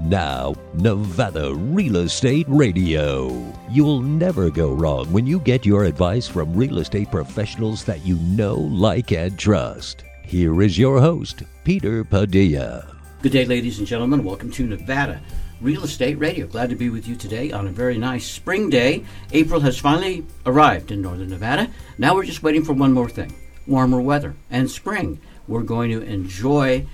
Now, Nevada Real Estate Radio. You'll never go wrong when you get your advice from real estate professionals that you know, like, and trust. Here is your host, Peter Padilla. Good day, ladies and gentlemen. Welcome to Nevada Real Estate Radio. Glad to be with you today on a very nice spring day. April has finally arrived in northern Nevada. Now we're just waiting for one more thing warmer weather and spring. We're going to enjoy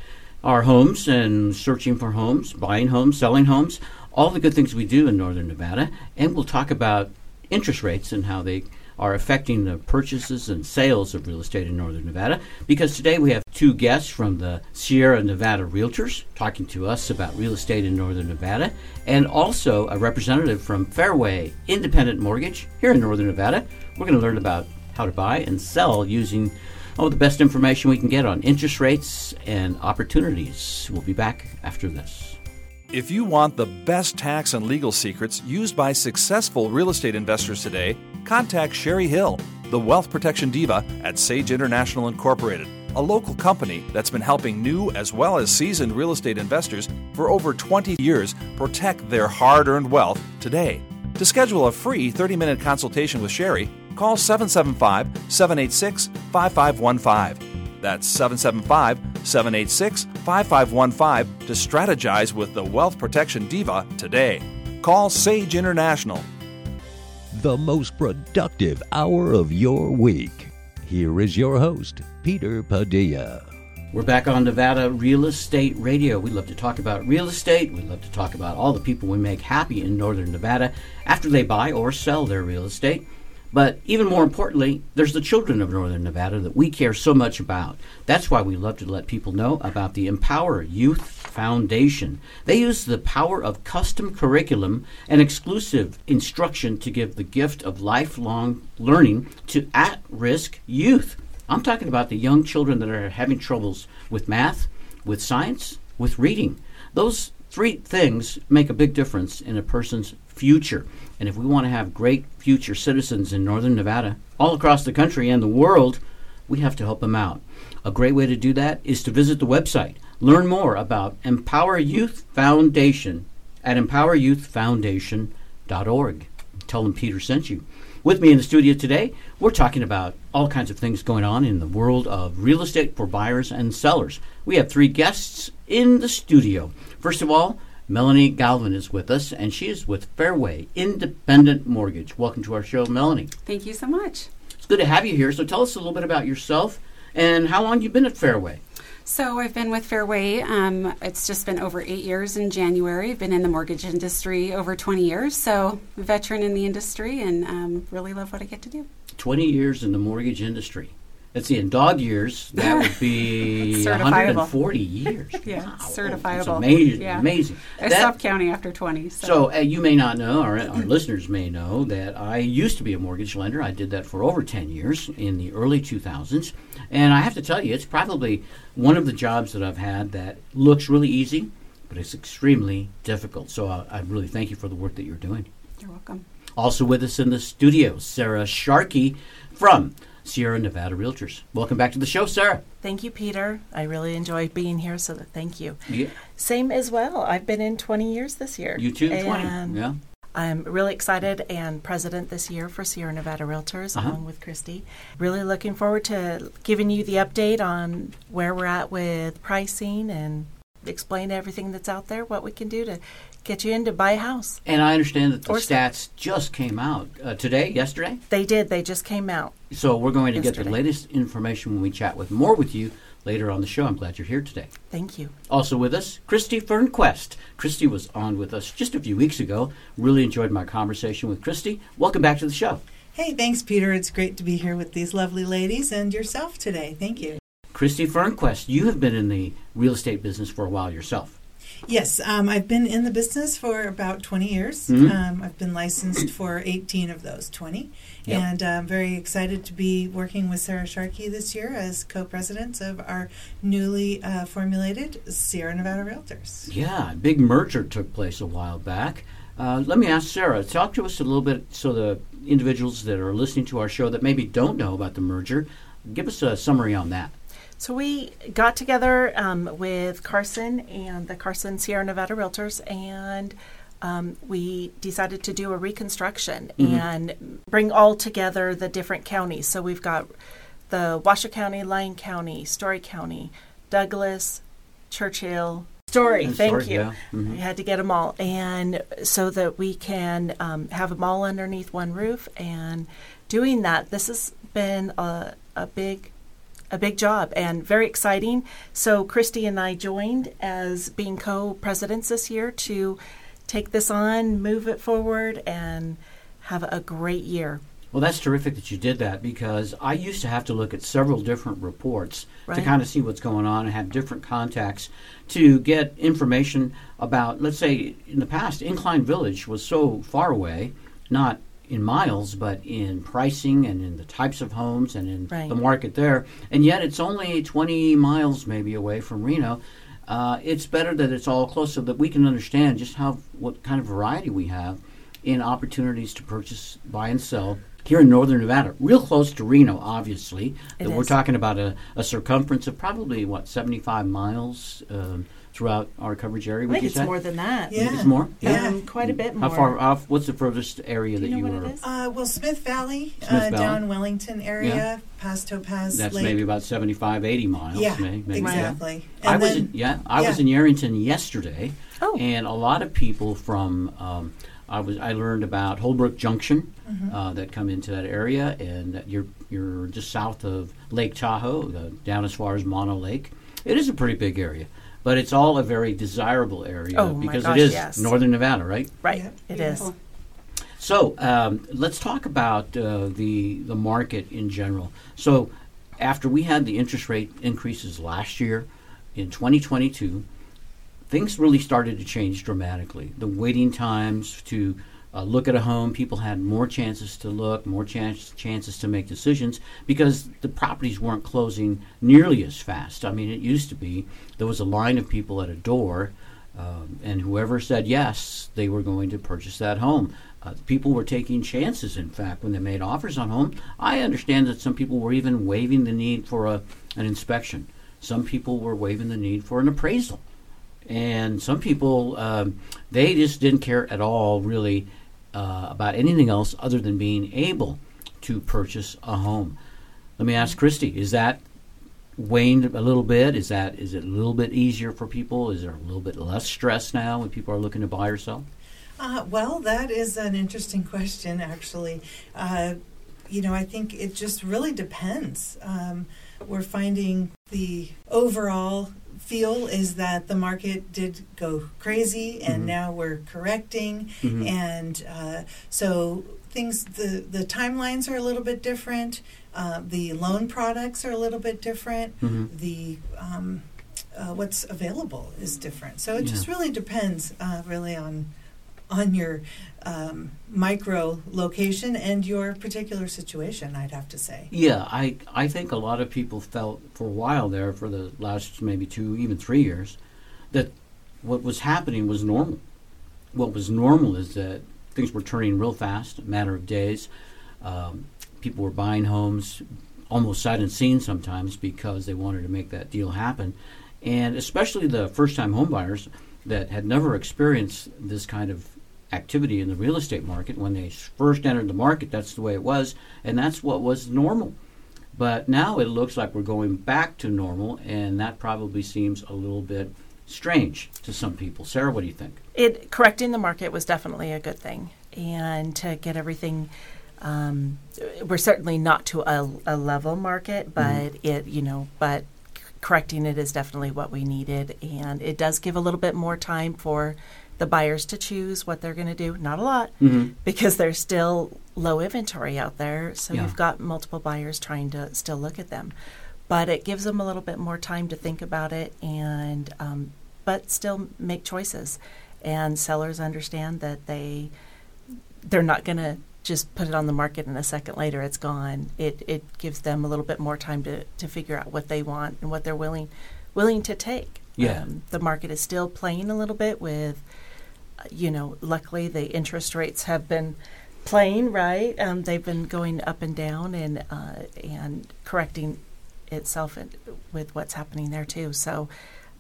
our homes and searching for homes, buying homes, selling homes, all the good things we do in northern Nevada. And we'll talk about interest rates and how they are affecting the purchases and sales of real estate in northern Nevada. Because today we have two guests from the Sierra Nevada Realtors talking to us about real estate in northern Nevada, and also a representative from Fairway Independent Mortgage here in northern Nevada. We're going to learn about how to buy and sell using oh, the best information we can get on interest rates and opportunities. We'll be back after this. If you want the best tax and legal secrets used by successful real estate investors today, contact Sherry Hill, the wealth protection diva at Sage International Incorporated, a local company that's been helping new as well as seasoned real estate investors for over 20 years protect their hard earned wealth today. To schedule a free 30 minute consultation with Sherry, call 775 786 5515. That's 775 786 5515 to strategize with the Wealth Protection Diva today. Call Sage International. The most productive hour of your week. Here is your host, Peter Padilla. We're back on Nevada Real Estate Radio. We love to talk about real estate. We love to talk about all the people we make happy in northern Nevada after they buy or sell their real estate. But even more importantly, there's the children of Northern Nevada that we care so much about. That's why we love to let people know about the Empower Youth Foundation. They use the power of custom curriculum and exclusive instruction to give the gift of lifelong learning to at risk youth. I'm talking about the young children that are having troubles with math, with science, with reading. Those three things make a big difference in a person's future. And if we want to have great future citizens in northern Nevada, all across the country and the world, we have to help them out. A great way to do that is to visit the website. Learn more about Empower Youth Foundation at empoweryouthfoundation.org. Tell them Peter sent you. With me in the studio today, we're talking about all kinds of things going on in the world of real estate for buyers and sellers. We have three guests in the studio. First of all, Melanie Galvin is with us, and she is with Fairway Independent Mortgage. Welcome to our show, Melanie. Thank you so much. It's good to have you here. So tell us a little bit about yourself and how long you've been at Fairway. So I've been with Fairway. Um, it's just been over eight years in January. I've been in the mortgage industry over 20 years, so veteran in the industry, and um, really love what I get to do. 20 years in the mortgage industry. Let's see, in dog years, that would be 140 years. yeah, wow. certifiable. That's amazing. Yeah. amazing. I That- stopped counting after 20. So, So uh, you may not know, or our listeners may know, that I used to be a mortgage lender. I did that for over 10 years in the early 2000s. And I have to tell you, it's probably one of the jobs that I've had that looks really easy, but it's extremely difficult. So I, I really thank you for the work that you're doing. you're welcome. Also with us in the studio, Sara Sharkey from Sierra Nevada Realtors. Welcome back to the show, Sara. Thank you, Peter. I really enjoy being here, so thank you. Yeah, Same as well. I've been in 20 years this year. you too, 20. Yeah. I'm really excited and president this year for Sierra Nevada Realtors, Uh-huh. along with Christie. Really looking forward to giving you the update on where we're at with pricing and explain everything that's out there, what we can do to get you in to buy a house. And I understand that the Or so. stats just came out uh, today, yesterday. They did. They just came out. So we're going to get the latest information when we chat with more with you later on the show. I'm glad you're here today. Thank you. Also with us, Christie Fernquest. Christie was on with us just a few weeks ago. Really enjoyed my conversation with Christie. Welcome back to the show. Hey, thanks, Peter. It's great to be here with these lovely ladies and yourself today. Thank you. Christie Fernquest, you have been in the real estate business for a while yourself. Yes, um, I've been in the business for about 20 years. Mhm. Um, I've been licensed for 18 of those 20. Yep. And I'm very excited to be working with Sara Sharkey this year as co presidents of our newly uh, formulated Sierra Nevada Realtors. Yeah, a big merger took place a while back. Uh, let me ask Sara, talk to us a little bit so the individuals that are listening to our show that maybe don't know about the merger, give us a summary on that. So we got together um, with Carson and the Carson Sierra Nevada Realtors, and um, we decided to do a reconstruction and bring all together the different counties. So we've got the Washoe County, Lyon County, Storey County, Douglas, Churchill, Storey. And thank Storey, you. yeah. Mhm. We had to get them all, and so that we can um, have them all underneath one roof. And doing that, this has been a, a big a big job and very exciting. So Christie and I joined as being co-presidents this year to take this on, move it forward, and have a great year. Well, that's terrific that you did that because I used to have to look at several different reports to kind of see what's going on and have different contacts to get information about, let's say, in the past, Incline Village was so far away, not in miles, but in pricing and in the types of homes and in Right. the market there. And yet it's only 20 miles maybe away from Reno. Uh, it's better that it's all close so that we can understand just how what kind of variety we have in opportunities to purchase, buy, and sell here in northern Nevada, real close to Reno, obviously. It That we're talking about a, a circumference of probably what 75 miles um, throughout our coverage area. I Would think you it's say? more than that. You think Yeah. it's more. Yeah. Um, quite a bit more. How more. far off? What's the furthest area Do that you know you what were? it is? Uh, well, Smith Valley, Smith uh, Valley. down Wellington area, Yeah. past Topaz That's Lake. maybe about 75, 80 miles. yeah, may- maybe. exactly. I And was then, in, yeah, I was in Yerington yesterday, Oh. and a lot of people from um, I was I learned about Holbrook Junction Mm-hmm. uh, that come into that area, and that you're you're just south of Lake Tahoe, uh, down as far as Mono Lake. It is a pretty big area, but it's all a very desirable area Oh, my because gosh, it is yes. northern Nevada, right? Right, Yeah, it is. beautiful. So um, let's talk about uh, the the market in general. So after we had the interest rate increases last year, in 2022, things really started to change dramatically. The waiting times to uh, look at a home, people had more chances to look, more chance, chances to make decisions because the properties weren't closing nearly as fast. I mean, it used to be there was a line of people at a door, um, and whoever said yes, they were going to purchase that home. Uh, people were taking chances, in fact, when they made offers on home. I understand that some people were even waiving the need for a, an inspection. Some people were waiving the need for an appraisal and some people um, they just didn't care at all really uh, about anything else other than being able to purchase a home let me ask christie is that waned a little bit is that is it a little bit easier for people is there a little bit less stress now when people are looking to buy or sell Uh, well, that is an interesting question, actually. Uh, you know, I think it just really depends. Um, we're finding the overall feel is that the market did go crazy, and Mhm. now we're correcting, Mhm. and uh, so things the the timelines are a little bit different. Uh, the loan products are a little bit different. Mhm. The um, uh, what's available is different. So it Yeah. just really depends, uh, really on on your um, micro location and your particular situation. I'd have to say. Yeah, I I think a lot of people felt for a while there, for the last maybe two, even three years, that what was happening was normal. What was normal is that things were turning real fast, a matter of days. Um, people were buying homes almost sight unseen sometimes because they wanted to make that deal happen, and especially the first-time homebuyers that had never experienced this kind of activity in the real estate market when they first entered the market. That's the way it was, and that's what was normal. But now it looks like we're going back to normal, and that probably seems a little bit strange to some people. Sara, what do you think? It correcting the market was definitely a good thing, and to get everything. Um, we're certainly not to a, a level market, but it you know, but correcting it is definitely what we needed, and it does give a little bit more time for the buyers to choose what they're going to do. Not a lot, Mm-hmm. because there's still low inventory out there. So Yeah. you've got multiple buyers trying to still look at them. But it gives them a little bit more time to think about it and, um, but still make choices. And sellers understand that they, they're not going to just put it on the market and a second later it's gone. It, it gives them a little bit more time to, to figure out what they want and what they're willing, willing to take. Yeah. Um, the market is still playing a little bit with you know, luckily the interest rates have been playing right. Um, they've been going up and down, and uh, and correcting itself with what's happening there too. So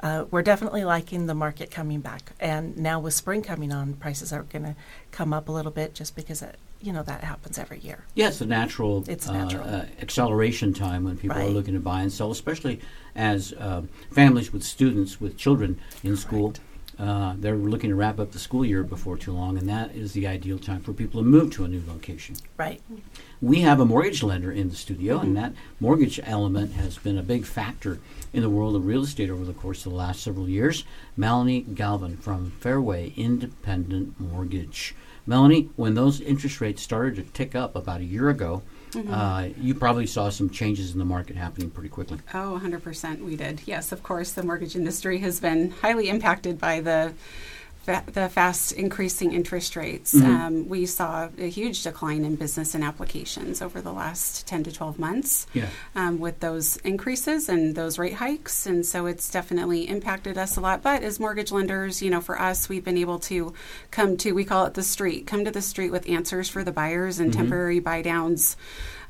uh, we're definitely liking the market coming back. And now with spring coming on, prices are going to come up a little bit just because it, you know that happens every year. Yeah, it's a natural, it's natural. Uh, uh, acceleration time when people right. are looking to buy and sell, especially as uh, families with students with children in school. Right. Uh, they're looking to wrap up the school year before too long, and that is the ideal time for people to move to a new location. Right. We have a mortgage lender in the studio, mm-hmm. and that mortgage element has been a big factor in the world of real estate over the course of the last several years. Melanie Galvin from Fairway Independent Mortgage. Melanie, when those interest rates started to tick up about a year ago, mm-hmm. uh, you probably saw some changes in the market happening pretty quickly. Oh, 100% we did. Yes, of course, the mortgage industry has been highly impacted by the fa- the fast increasing interest rates, mm-hmm. um, we saw a huge decline in business and applications over the last 10 to 12 months yeah. um, with those increases and those rate hikes. And so it's definitely impacted us a lot. But as mortgage lenders, you know, for us, we've been able to come to, we call it the street, come to the street with answers for the buyers and mm-hmm. temporary buy downs.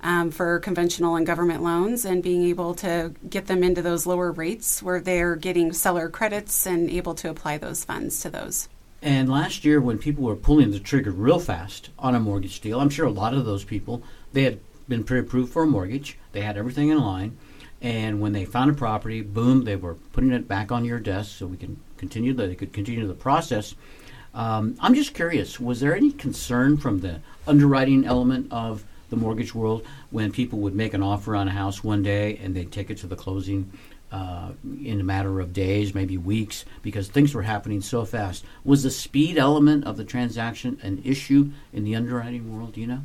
Um, for conventional and government loans and being able to get them into those lower rates where they're getting seller credits and able to apply those funds to those. And last year, when people were pulling the trigger real fast on a mortgage deal, I'm sure a lot of those people they had been pre-approved for a mortgage. They had everything in line, and when they found a property, boom, they were putting it back on your desk so we can continue. The, they could continue the process. Um, I'm just curious: was there any concern from the underwriting element of the mortgage world when people would make an offer on a house one day and they'd take it to the closing uh, in a matter of days, maybe weeks, because things were happening so fast. Was the speed element of the transaction an issue in the underwriting world? Do you know?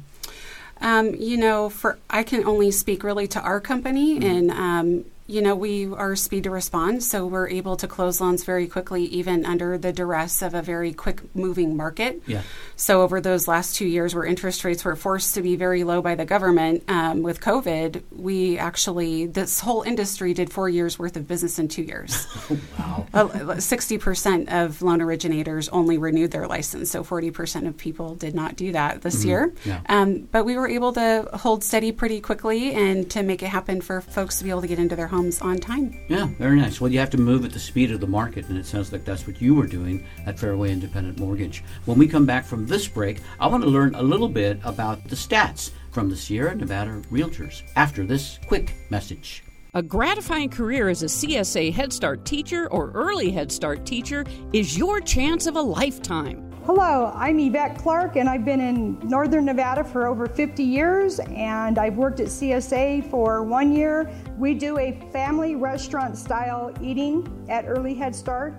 Um, you know, for I can only speak really to our company, mm-hmm. and um, you know, we are speed to respond, so we're able to close loans very quickly, even under the duress of a very quick moving market. Yeah. So, over those last two years, where interest rates were forced to be very low by the government um, with COVID, we actually, this whole industry did four years worth of business in two years. wow. 60% of loan originators only renewed their license, so 40% of people did not do that this mm-hmm. year. Yeah. Um, but we were able to hold steady pretty quickly and to make it happen for folks to be able to get into their home homes on time. Yeah, very nice. Well, you have to move at the speed of the market, and it sounds like that's what you were doing at Fairway Independent Mortgage. When we come back from this break, I want to learn a little bit about the stats from the Sierra Nevada Realtors after this quick message. A gratifying career as a CSA Head Start teacher or early Head Start teacher is your chance of a lifetime. Hello, I'm Yvette Clark, and I've been in Northern Nevada for over 50 years, and I've worked at CSA for one year. We do a family restaurant style eating at Early Head Start,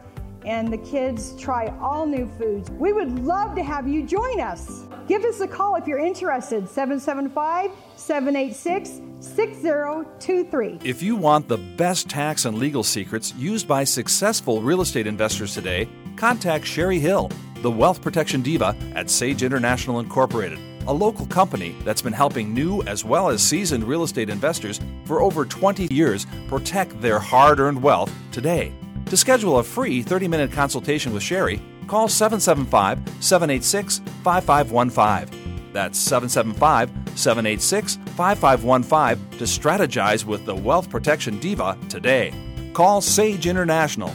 and the kids try all new foods. We would love to have you join us. Give us a call if you're interested 775 786 6023. If you want the best tax and legal secrets used by successful real estate investors today, contact Sherry Hill the Wealth Protection Diva at Sage International Incorporated, a local company that's been helping new as well as seasoned real estate investors for over 20 years protect their hard earned wealth today. To schedule a free 30 minute consultation with Sherry, call 775 786 5515. That's 775 786 5515 to strategize with the Wealth Protection Diva today. Call Sage International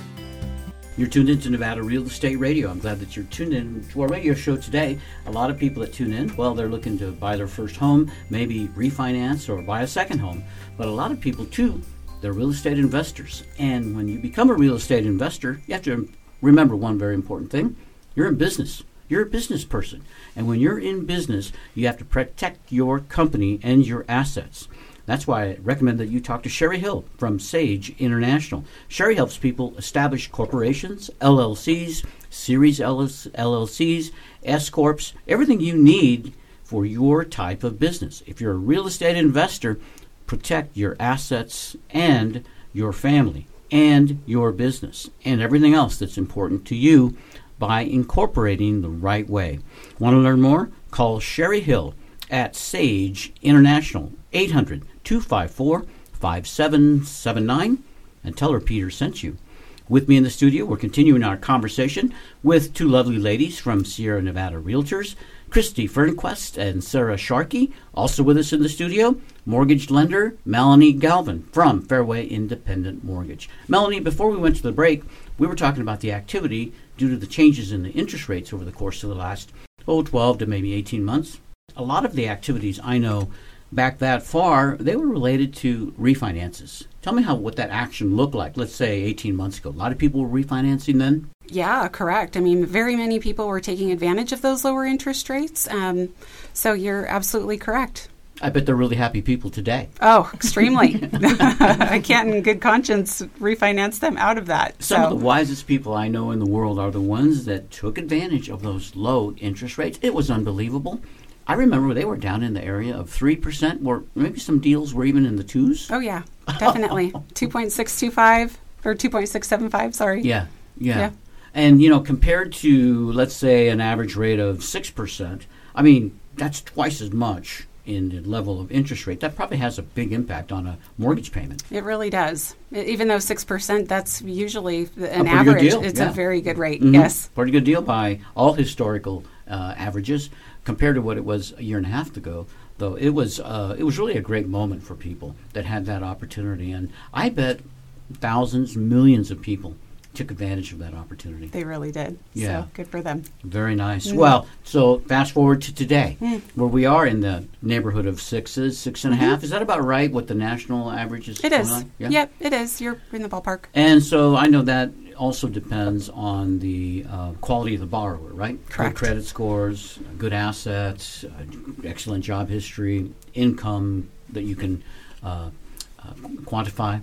you're tuned into Nevada Real Estate Radio. I'm glad that you're tuned in to our radio show today. A lot of people that tune in, well, they're looking to buy their first home, maybe refinance or buy a second home. But a lot of people, too, they're real estate investors. And when you become a real estate investor, you have to remember one very important thing you're in business. You're a business person. And when you're in business, you have to protect your company and your assets. That's why I recommend that you talk to Sherry Hill from Sage International. Sherry helps people establish corporations, LLCs, series LLCs, S corps, everything you need for your type of business. If you're a real estate investor, protect your assets and your family and your business and everything else that's important to you by incorporating the right way. Want to learn more? Call Sherry Hill at Sage International 800 254 5779 and tell her Peter sent you. With me in the studio, we're continuing our conversation with two lovely ladies from Sierra Nevada Realtors, Christie Fernquest and Sara Sharkey. Also with us in the studio, mortgage lender Melanie Galvin from Fairway Independent Mortgage. Melanie, before we went to the break, we were talking about the activity due to the changes in the interest rates over the course of the last, oh, 12 to maybe 18 months. A lot of the activities I know back that far, they were related to refinances. Tell me how what that action looked like. Let's say 18 months ago. A lot of people were refinancing then. Yeah, correct. I mean, very many people were taking advantage of those lower interest rates. Um, so you're absolutely correct. I bet they're really happy people today. Oh, extremely. I can't, in good conscience, refinance them out of that. Some so. of the wisest people I know in the world are the ones that took advantage of those low interest rates. It was unbelievable. I remember they were down in the area of 3%, or maybe some deals were even in the twos. Oh, yeah, definitely. 2.625 or 2.675, sorry. Yeah, yeah, Yeah. And, you know, compared to, let's say, an average rate of 6%, I mean, that's twice as much in the level of interest rate. That probably has a big impact on a mortgage payment. It really does. Even though 6%, that's usually an average. It's yeah. a very good rate, Mhm. yes. Pretty good deal by all historical uh, averages compared to what it was a year and a half ago. Though it was, uh, it was really a great moment for people that had that opportunity, and I bet thousands, millions of people took advantage of that opportunity. They really did. Yeah. So good for them. Very nice. Mm-hmm. Well, so fast forward to today, Mm. where we are in the neighborhood of sixes, six and a half. Is that about right? What the national average is? Mm-hmm. It is. on? Yeah. Yep, it is. You're in the ballpark. And so I know that also depends on the uh, quality of the borrower, right? Correct. Good credit scores, good assets, uh, excellent job history, income that you can uh, uh, quantify.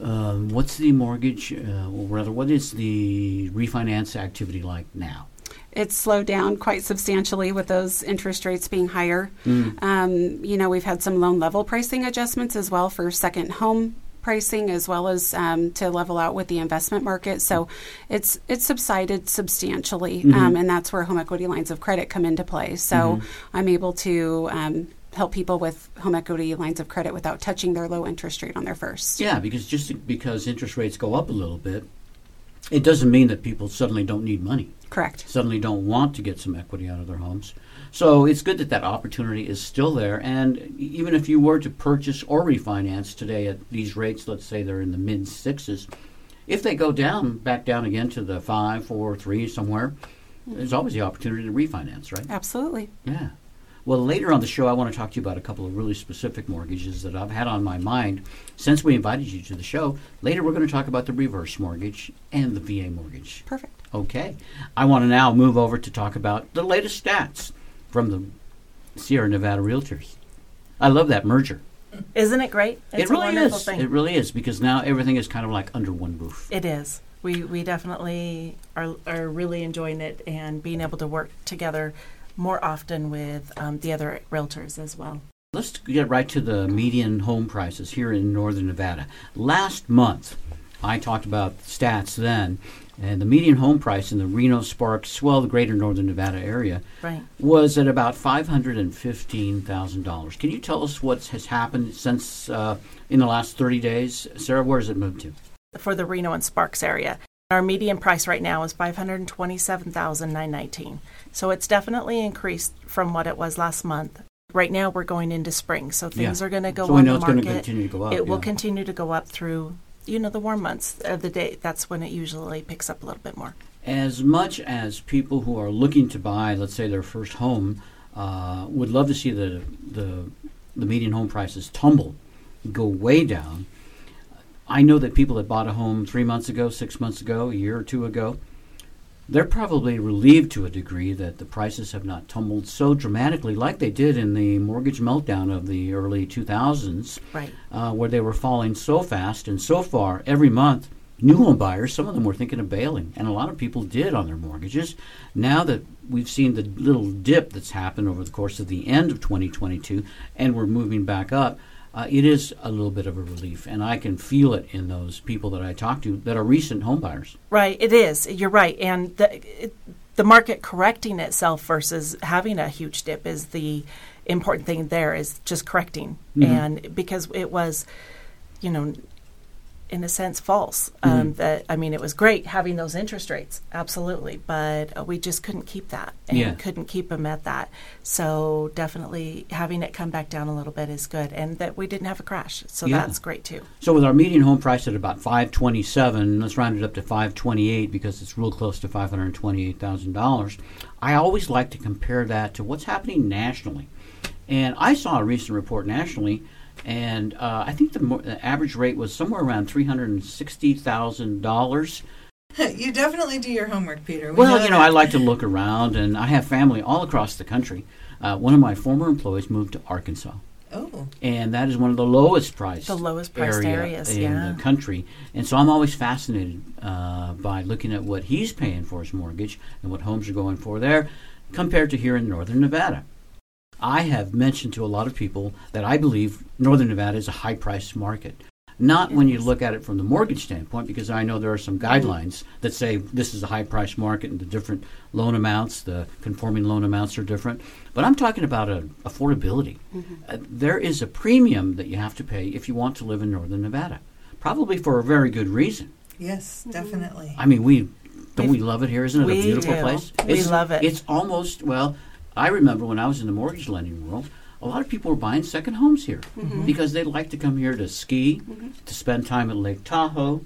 Um, what's the mortgage, uh, or rather, what is the refinance activity like now? It's slowed down quite substantially with those interest rates being higher. Mm. Um, you know, we've had some loan level pricing adjustments as well for second home pricing, as well as um, to level out with the investment market. So it's it's subsided substantially, um, and that's where home equity lines of credit come into play. So I'm able to. Um, Help people with home equity lines of credit without touching their low interest rate on their first. Yeah, because just because interest rates go up a little bit, it doesn't mean that people suddenly don't need money. Correct. suddenly don't want to get some equity out of their homes. So it's good that that opportunity is still there. And even if you were to purchase or refinance today at these rates, let's say they're in the mid sixes, if they go down, back down again to the five, four, three, somewhere, there's always the opportunity to refinance, right? Absolutely. Yeah. Well, later on the show, I want to talk to you about a couple of really specific mortgages that I've had on my mind since we invited you to the show. Later, we're going to talk about the reverse mortgage and the VA mortgage. Perfect. Okay. I want to now move over to talk about the latest stats from the Sierra Nevada Realtors. I love that merger. Isn't it great? It's it really a wonderful is. thing. It really is because now everything is kind of like under one roof. It is. We we definitely are are really enjoying it and being able to work together more often with um, the other realtors as well. Let's get right to the median home prices here in northern Nevada. Last month, I talked about stats then, and the median home price in the Reno, Sparks, well, the greater northern Nevada area, Right. was at about five hundred and fifteen thousand dollars. Can you tell us what has happened since uh, in the last thirty days, Sara? Where has it moved to? For the Reno and Sparks area. Our median price right now is five hundred twenty-seven thousand nine nineteen. So it's definitely increased from what it was last month. Right now we're going into spring, so things Yeah. are going to go So we on know the it's gonna market. continue to go up, It will continue to go up through, you know, the warm months of the day. That's when it usually picks up a little bit more. As much as people who are looking to buy, let's say, their first home, uh, would love to see the, the the median home prices tumble, go way down. I know that people that bought a home three months ago, six months ago, a year or two ago, they're probably relieved to a degree that the prices have not tumbled so dramatically like they did in the mortgage meltdown of the early 2000s Right. uh, where they were falling so fast and so far every month. New home buyers, some of them were thinking of bailing, and a lot of people did on their mortgages. Now that we've seen the little dip that's happened over the course of the end of 2022, and we're moving back up, uh, it is a little bit of a relief, and I can feel it in those people that I talk to that are recent home buyers. Right, it is. You're right, and the it, the market correcting itself versus having a huge dip is the important thing. There is just correcting, Mhm. and because it was, you know, in a sense, false. Um, that I mean, it was great having those interest rates, absolutely, but uh, we just couldn't keep that and Yeah. couldn't keep them at that. So definitely having it come back down a little bit is good, and that we didn't have a crash, so Yeah. that's great too. So with our median home price at about five twenty seven, let's round it up to five twenty eight because it's real close to five hundred twenty eight thousand dollars. I always like to compare that to what's happening nationally, and I saw a recent report nationally, and uh, I think the, mo- the average rate was somewhere around three hundred and sixty thousand dollars. you definitely do your homework, Peter. We Well, you know, that. I like to look around, and I have family all across the country. Uh, one of my former employees moved to Arkansas. Oh, and that is one of the lowest priced The lowest priced area areas, in yeah. the country. And so I'm always fascinated uh, by looking at what he's paying for his mortgage and what homes are going for there compared to here in northern Nevada. I have mentioned to a lot of people that I believe northern Nevada is a high priced market. Not when you look at it from the mortgage standpoint, because I know there are some guidelines that say this is a high priced market and the different loan amounts, the conforming loan amounts are different. But I'm talking about a, affordability. Uh, there is a premium that you have to pay if you want to live in northern Nevada, probably for a very good reason. yes, definitely. I mean, we don't we love it here? Isn't it We a beautiful do. place? We It's- love it. It's almost well. I remember when I was in the mortgage lending world, a lot of people were buying second homes here Mm-hmm. because they like to come here to ski, to spend time at Lake Tahoe,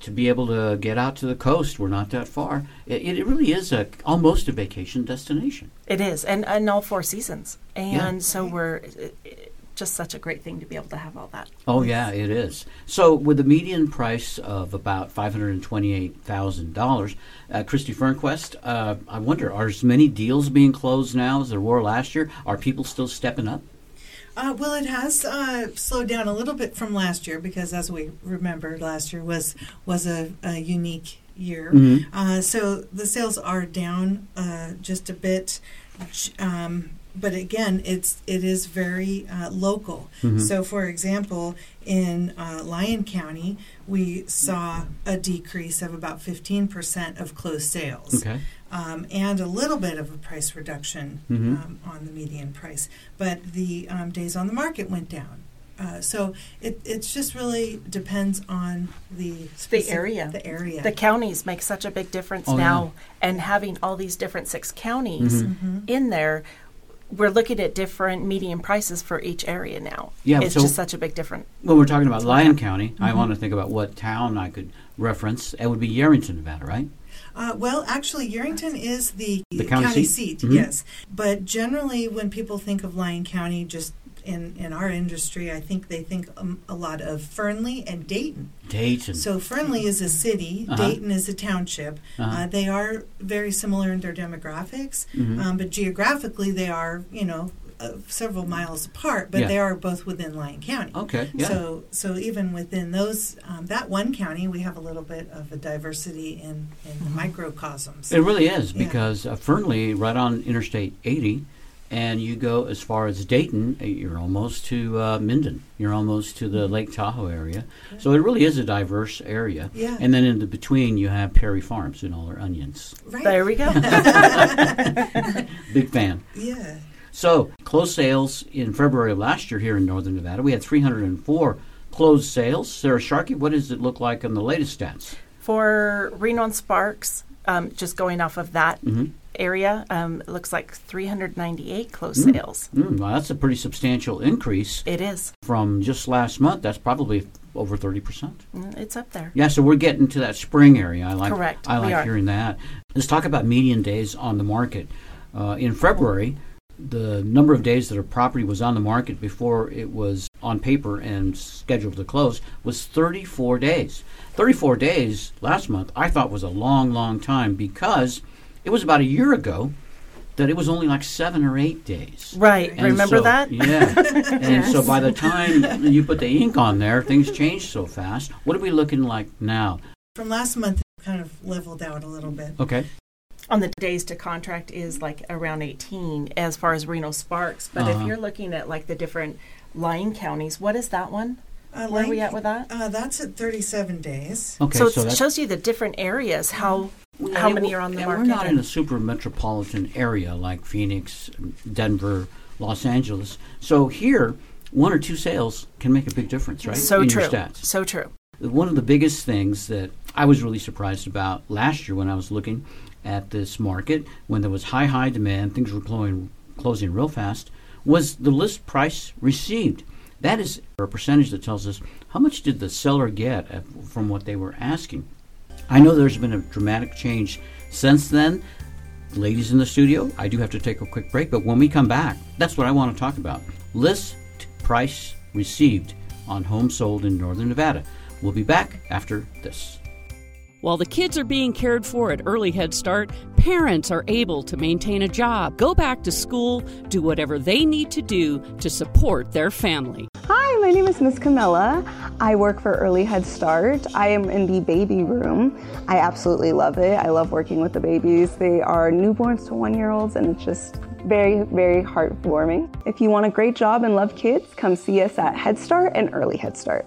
to be able to get out to the coast. We're not that far. It, it really is a almost a vacation destination. It is, and, and all four seasons, and Yeah. so we're just such a great thing to be able to have all that. Oh yeah, it is. So with the median price of about five hundred and twenty-eight thousand dollars, uh, Christie Fernquest, uh, I wonder, are as many deals being closed now as there were last year? Are people still stepping up? Uh, well, it has uh, slowed down a little bit from last year because, as we remember, last year was was a, a unique year. Mhm. Uh, so the sales are down uh, just a bit, um, but again, it's it is very uh, local. Mhm. So, for example, in uh, Lyon County, we saw a decrease of about fifteen percent of closed sales Okay. um, and a little bit of a price reduction Mhm. um, on the median price. But the um, days on the market went down. Uh, so it it's just really depends on the specific- area. The area. The counties make such a big difference Oh, now, and having all these different six counties Mm-hmm. in there, we're looking at different median prices for each area now. Yeah, it's so- just such a big difference. When we're talking about Lyon County, I Mm-hmm. want to think about what town I could reference. It would be Yerington, Nevada, right? Uh, well, actually, Yerington is the, The county seat? Mhm. yes. But generally, when people think of Lyon County, just in, in our industry, I think they think um, a lot of Fernley and Dayton. Dayton. So Fernley is a city, Uh-huh. Dayton is a township. Uh-huh. Uh, they are very similar in their demographics, Mhm. um, but geographically they are, you know, uh, several miles apart. But Yeah. they are both within Lyon County. okay. Yeah. So, so even within those, um, that one county, we have a little bit of a diversity in, in the microcosms. It really is Yeah. because uh, Fernley, right on Interstate 80, and you go as far as Dayton, uh, you're almost to uh, Minden. You're almost to the Lake Tahoe area. So it really is a diverse area. Yeah. And then in the between, you have Peri Farms and all their onions. right? There we go. Big fan. Yeah. So closed sales in February of last year here in Northern Nevada, we had 304 closed sales. Sara Sharkey, what does it look like on the latest stats? For Reno and Sparks, um, just going off of that Mhm. Area, um, it looks like 398 closed sales. Mm, well, that's a pretty substantial increase It is. from just last month. That's probably over 30%. Mm, It's up there. Yeah, so we're getting to that spring area. I like Correct, I like hearing that. Let's talk about median days on the market. Uh, in February, the number of days that a property was on the market before it was on paper and scheduled to close was 34 days. 34 days last month I thought was a long, long time because it was about a year ago that it was only like seven or eight days. Right. And Remember so- that? Yeah. and so by the time you put the ink on there, things change so fast. What are we looking like now? From last month, it kind of leveled out a little bit. Okay. On the days to contract is like around 18 as far as Reno Sparks. But Uh-huh. if you're looking at like the different Lyon counties, what is that one? Uh, Where are we at with that? Uh, that's at 37 days. Okay. so so it shows you the different areas, how How many are on the market. We're not in a super metropolitan area like Phoenix, Denver, Los Angeles. So here, one or two sales can make a big difference, right? so in true. So true. One of the biggest things that I was really surprised about last year when I was looking at this market, when there was high, high demand, things were closing, closing real fast, was the list price received. That is a percentage that tells us how much did the seller get from what they were asking. I know there's been a dramatic change since then. Ladies in the studio, I do have to take a quick break, but when we come back, that's what I want to talk about. List price received on homes sold in Northern Nevada. We'll be back after this. While the kids are being cared for at Early Head Start, parents are able to maintain a job, go back to school, do whatever they need to do to support their family. Hi, my name is Miss Camilla. I work for Early Head Start. I am in the baby room. I absolutely love it. I love working with the babies. They are newborns to one year olds, and it's just very, very heartwarming. If you want a great job and love kids, come see us at Head Start and Early Head Start.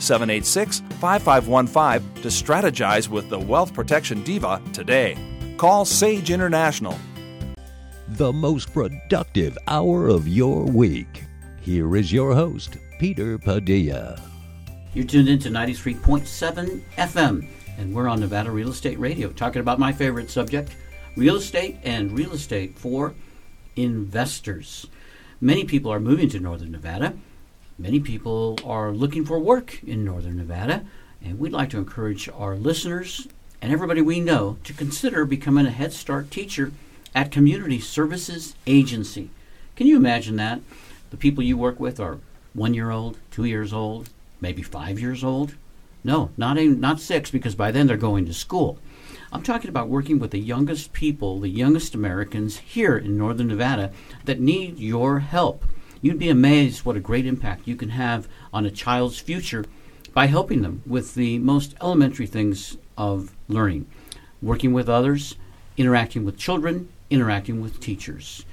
786 5515 to strategize with the Wealth Protection Diva today. Call Sage International. The most productive hour of your week. Here is your host, Peter Padilla. You're tuned into 93.7 FM, and we're on Nevada Real Estate Radio talking about my favorite subject real estate and real estate for investors. Many people are moving to Northern Nevada Many people are looking for work in Northern Nevada, and we'd like to encourage our listeners and everybody we know to consider becoming a Head Start teacher at Community Services Agency. Can you imagine that? The people you work with are one year old, two years old, maybe five years old. No, not even, not six, because by then they're going to school. I'm talking about working with the youngest people, the youngest Americans here in Northern Nevada that need your help. You'd be amazed what a great impact you can have on a child's future by helping them with the most elementary things of learning working with others, interacting with children, interacting with teachers.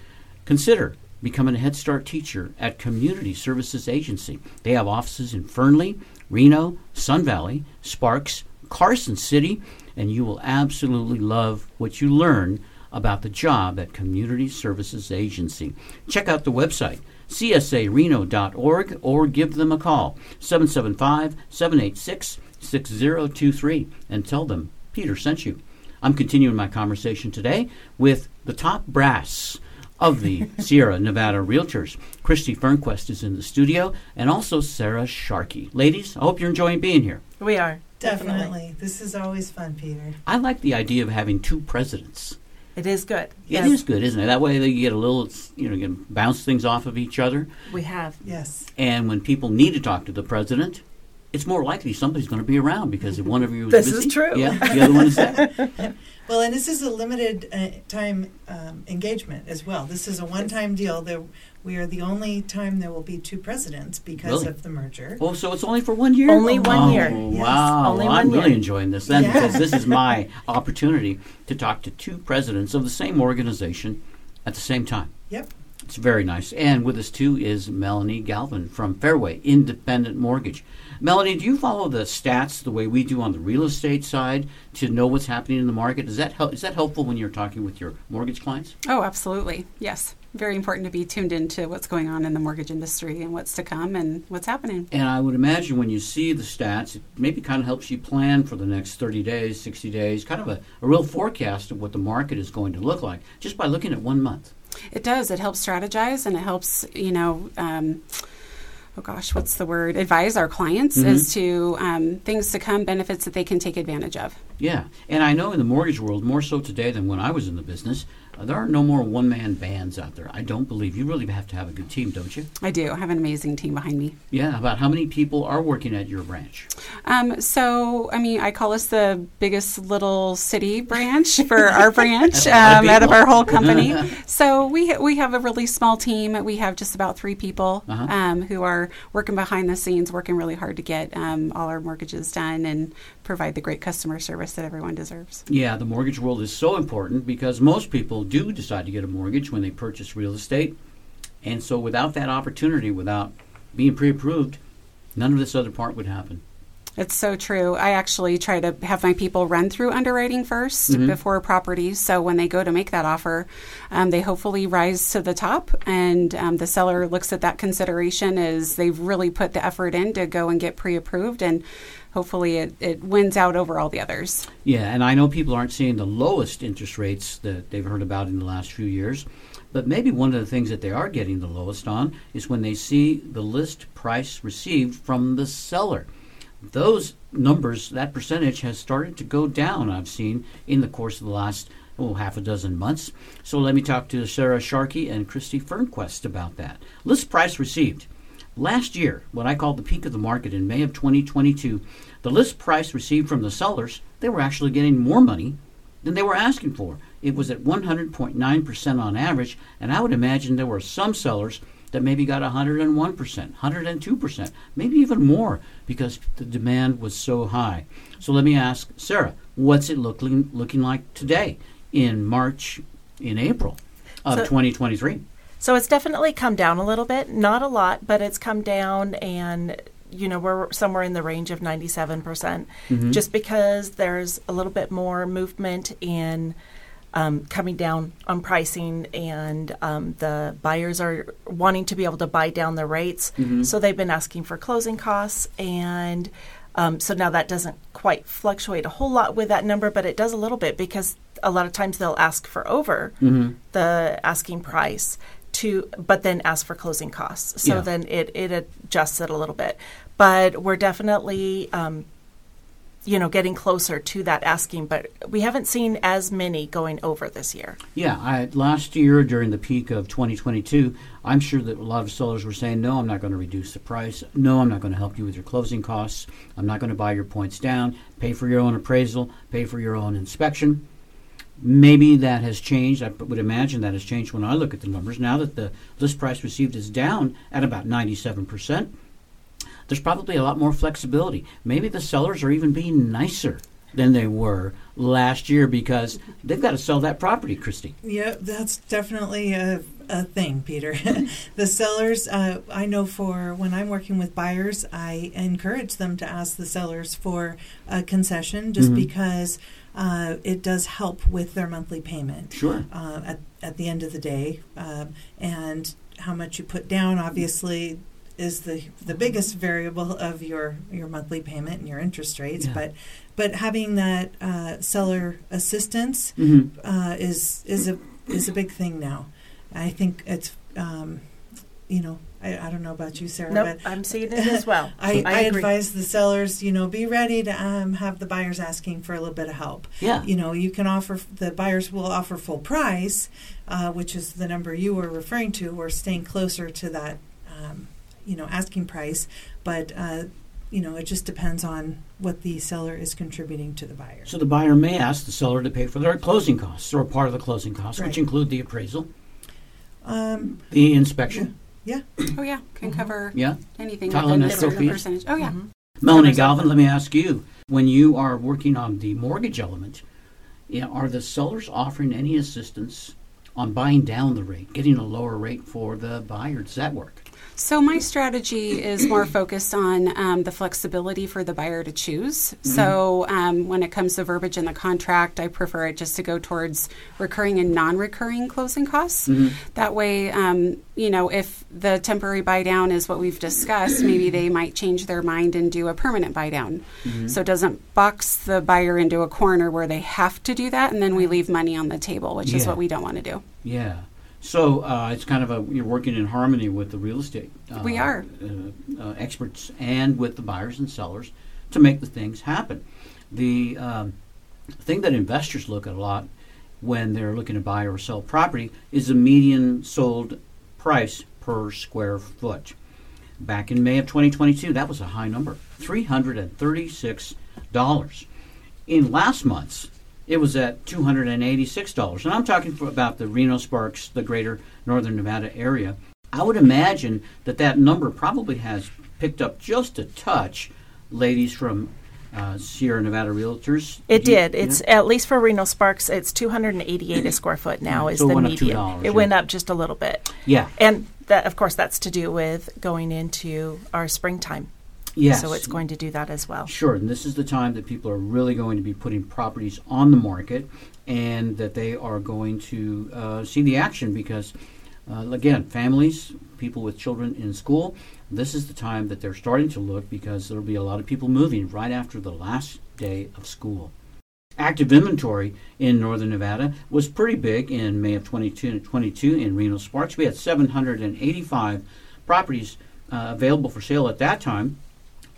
Consider becoming a Head Start teacher at Community Services Agency. They have offices in Fernley, Reno, Sun Valley, Sparks, Carson City, and you will absolutely love what you learn about the job at Community Services Agency. Check out the website csareno.org or give them a call 775 786 6023 and tell them Peter sent you. I'm continuing my conversation today with the top brass of the Sierra Nevada Realtors. Christie Fernquest is in the studio and also Sara Sharkey. Ladies, I hope you're enjoying being here. We are. Definitely. Definitely. This is always fun, Peter. I like the idea of having two presidents. It is good. It is good, isn't it? That way you get a little, you know, you can bounce things off of each other. We have. Yes. And when people need to talk to the president, it's more likely somebody's going to be around because if one of you is this busy, is true. Yeah, the other one is there. well, and this is a limited uh, time um, engagement as well. This is a one-time deal. There, we are the only time there will be two presidents because Really? of the merger. Oh, so it's only for one year? Only one Oh, year. Yes. Wow. Only Well, I'm one really enjoying this then Yeah. because this is my opportunity to talk to two presidents of the same organization at the same time. Yep. It's very nice. And with us too is Melanie Galvin from Fairway Independent Mortgage. Melanie, do you follow the stats the way we do on the real estate side to know what's happening in the market? Is that hel- is that helpful when you're talking with your mortgage clients? Oh, absolutely. Yes. Very important to be tuned into what's going on in the mortgage industry and what's to come and what's happening. And I would imagine when you see the stats, it maybe kind of helps you plan for the next 30 days, 60 days, kind of a, a real forecast of what the market is going to look like just by looking at one month. It does. It helps strategize and it helps, you know, um, oh gosh, what's the word? Advise our clients as to um, things to come, benefits that they can take advantage of. Yeah, and I know in the mortgage world, more so today than when I was in the business, uh, there are no more one man bands out there. I don't believe. You really have to have a good team, don't you? I do. I have an amazing team behind me. Yeah. About how many people are working at your branch? Um, so, I mean, I call us the biggest little city branch for our branch um, out of our whole company. so we ha- we have a really small team. We have just about three people Uh-huh. um, who are working behind the scenes, working really hard to get um, all our mortgages done and provide the great customer service that everyone deserves. Yeah, the mortgage world is so important because most people do decide to get a mortgage when they purchase real estate. And so without that opportunity, without being pre approved, none of this other part would happen. It's so true. I actually try to have my people run through underwriting 1st before properties. So when they go to make that offer, um, they hopefully rise to the top, and um, the seller looks at that consideration as they've really put the effort in to go and get pre approved, and hopefully it, it wins out over all the others. Yeah, and I know people aren't seeing the lowest interest rates that they've heard about in the last few years, but maybe one of the things that they are getting the lowest on is when they see the list price received from the seller. Those numbers, that percentage has started to go down, I've seen in the course of the last oh, half a dozen months. So let me talk to Sara Sharkey and Christie Fernquest about that. List price received. Last year, what I called the peak of the market in May of 2022, the list price received from the sellers, they were actually getting more money than they were asking for. It was at 100.9% on average, and I would imagine there were some sellers that maybe got 101%, 102%, maybe even more because the demand was so high. So let me ask Sara, what's it looking looking like today in March, in April of So- 2023? So it's definitely come down a little bit, not a lot, but it's come down and you know, we're somewhere in the range of 97%, percent just because there's a little bit more movement in um, coming down on pricing, and um, the buyers are wanting to be able to buy down the rates. So they've been asking for closing costs, and um, so now that doesn't quite fluctuate a whole lot with that number, but it does a little bit because a lot of times they'll ask for over the asking price to, but then ask for closing costs. So Yeah. then it, it adjusts it a little bit. But we're definitely, um, you know, getting closer to that asking, but we haven't seen as many going over this year. Yeah, I, last year during the peak of 2022, I'm sure that a lot of sellers were saying, "No, I'm not going to reduce the price. No, I'm not going to help you with your closing costs. I'm not going to buy your points down. Pay for your own appraisal. Pay for your own inspection." Maybe that has changed. I would imagine that has changed when I look at the numbers. Now that the list price received is down at about 97 percent, there's probably a lot more flexibility. Maybe the sellers are even being nicer than they were last year because they've got to sell that property, Christie. Yeah, that's definitely a, a thing, Peter. the sellers, uh, I know for when I'm working with buyers, I encourage them to ask the sellers for a concession just Mhm. because uh, it does help with their monthly payment. Sure. uh, at, at the end of the day. Um, and how much you put down, obviously, is the the biggest variable of your, your monthly payment and your interest rates. Yeah. But but having that uh, seller assistance hmm uh, is is a is a big thing now. I think it's um, you know I, I don't know about you, Sara, Nope, but I'm seeing it as well. I, I, agree. advise the sellers, you know, be ready to um, have the buyers asking for a little bit of help. Yeah. You know, you can offer the buyers will offer full price, uh, which is the number you were referring to, or staying closer to that, um, you know, asking price. But uh, you know, it just depends on what the seller is contributing to the buyer. So the buyer may ask the seller to pay for their closing costs or part of the closing costs, which include the appraisal, Um, the inspection. Yeah. Oh, yeah, can mm-hmm. cover Yeah. anything Kyle within and a percentage. Oh, yeah. Mm-hmm. Melanie Covers Galvin, let me ask you: when you are working on the mortgage element, yeah, are the sellers offering any assistance on buying down the rate, getting a lower rate for the buyer? Does that work? So my strategy is more focused on um, the flexibility for the buyer to choose. So um, when it comes to verbiage in the contract, I prefer it just to go towards recurring and non-recurring closing costs. That way, um, you know, if the temporary buy down is what we've discussed, maybe they might change their mind and do a permanent buy down. So it doesn't box the buyer into a corner where they have to do that, and then we leave money on the table, which is what we don't want to do. Yeah. So uh, it's kind of a you're working in harmony with the real estate. Uh, We are. uh, uh, experts and with the buyers and sellers to make the things happen. The um, thing that investors look at a lot when they're looking to buy or sell property is the median sold price per square foot. Back in May of 2022, that was a high number $336. In last month's, it was at $286. And I'm talking for about the Reno Sparks, the greater northern Nevada area. I would imagine that that number probably has picked up just a touch, ladies from uh, Sierra Nevada Realtors. It you- did. It's yeah? at least for Reno Sparks, it's 288 a square foot now is So the median. it yeah. went up just a little bit. Yeah. And that, of course, that's to do with going into our springtime. Yes. So it's going to do that as well. Sure, and this is the time that people are really going to be putting properties on the market and that they are going to uh, see the action because, uh, again, families, people with children in school, this is the time that they're starting to look because there'll be a lot of people moving right after the last day of school. Active inventory in northern Nevada was pretty big in May of 2022 in Reno Sparks. We had 785 properties uh, available for sale at that time.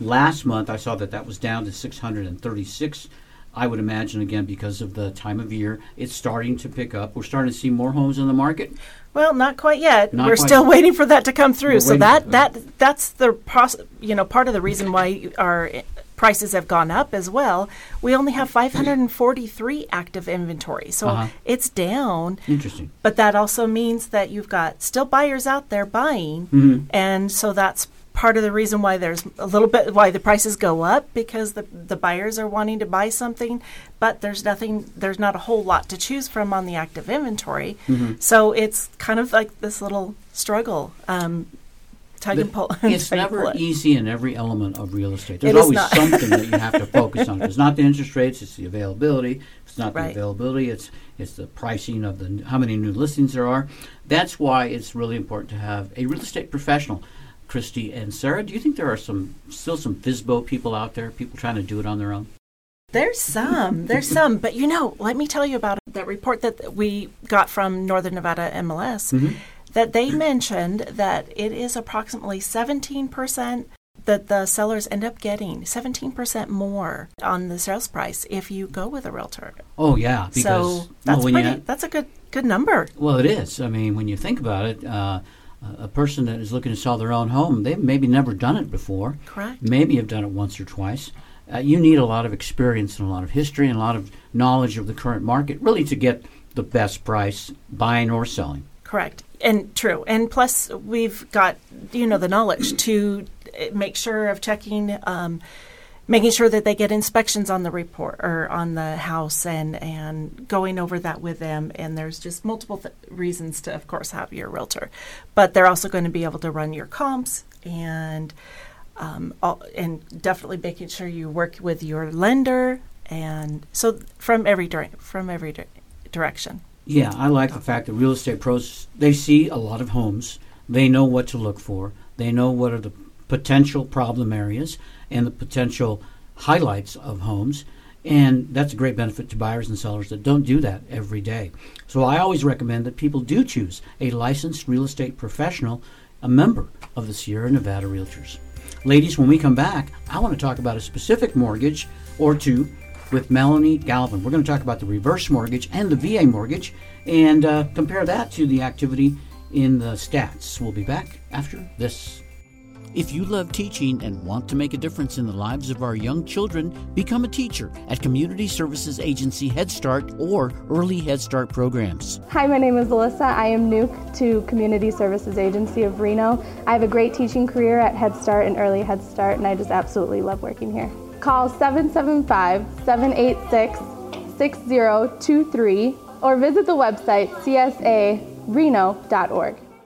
Last month, I saw that that was down to 636. I would imagine, again, because of the time of year, it's starting to pick up. We're starting to see more homes on the market. Well, not quite yet. Not We're quite. still waiting for that to come through. We're so that that that's the pros- you know part of the reason why our prices have gone up as well. We only have 543 active inventory, so Uh-huh. it's down. Interesting. But that also means that you've got still buyers out there buying, Mm-hmm. and so that's part of the reason why there's a little bit why the prices go up because the the buyers are wanting to buy something, but there's nothing there's not a whole lot to choose from on the active inventory. Mm-hmm. So it's kind of like this little struggle. Um, tug and pull. It's never easy in every element of real estate. There's always not. something that you have to focus on. It's not the interest rates, it's the availability. It's not the availability, it's it's the pricing of the how many new listings there are. That's why it's really important to have a real estate professional. Christie and Sara, do you think there are some still some FSBO people out there, people trying to do it on their own? There's some. There's some. But you know, let me tell you about that report that we got from Northern Nevada MLS that they mentioned that it is approximately 17% that the sellers end up getting 17% more on the sales price if you go with a realtor. Oh yeah, because so that's well, pretty you, that's a good good number. Well, it is. I mean, when you think about it, uh, a person that is looking to sell their own home, they've maybe never done it before. Correct. Maybe have done it once or twice. Uh, you need a lot of experience and a lot of history and a lot of knowledge of the current market, really, to get the best price buying or selling. Correct. And true. And plus, we've got, you know, the knowledge to uh, make sure of checking, um, making sure that they get inspections on the report or on the house and, and going over that with them. And there's just multiple th- reasons to, of course, have your realtor. But they're also going to be able to run your comps and, um, all, and definitely making sure you work with your lender. And so from every, from every di- direction. Yeah, I like the fact that real estate pros they see a lot of homes. They know what to look for. They know what are the potential problem areas and the potential highlights of homes. And that's a great benefit to buyers and sellers that don't do that every day. So I always recommend that people do choose a licensed real estate professional, a member of the Sierra Nevada Realtors. Ladies, when we come back, I want to talk about a specific mortgage or two with Melanie Galvin. We're going to talk about the reverse mortgage and the VA mortgage and uh, compare that to the activity in the stats. We'll be back after this. If you love teaching and want to make a difference in the lives of our young children, become a teacher at Community Services Agency Head Start or Early Head Start programs. Hi, my name is Alyssa. I am new to Community Services Agency of Reno. I have a great teaching career at Head Start and Early Head Start, and I just absolutely love working here. Call 775 786 6023 or visit the website csareno.org.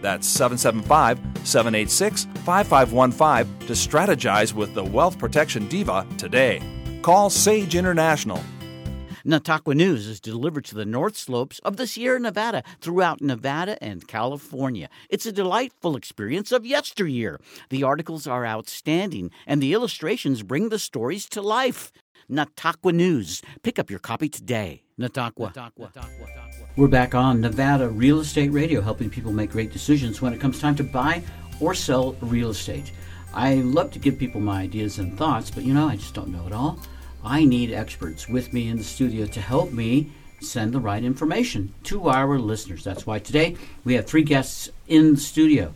That's 775 786 5515 to strategize with the Wealth Protection Diva today. Call Sage International. Nataqua News is delivered to the north slopes of the Sierra Nevada throughout Nevada and California. It's a delightful experience of yesteryear. The articles are outstanding, and the illustrations bring the stories to life. Nataqua News. Pick up your copy today. Nataqua. We're back on Nevada Real Estate Radio, helping people make great decisions when it comes time to buy or sell real estate. I love to give people my ideas and thoughts, but you know, I just don't know it all. I need experts with me in the studio to help me send the right information to our listeners. That's why today we have three guests in the studio.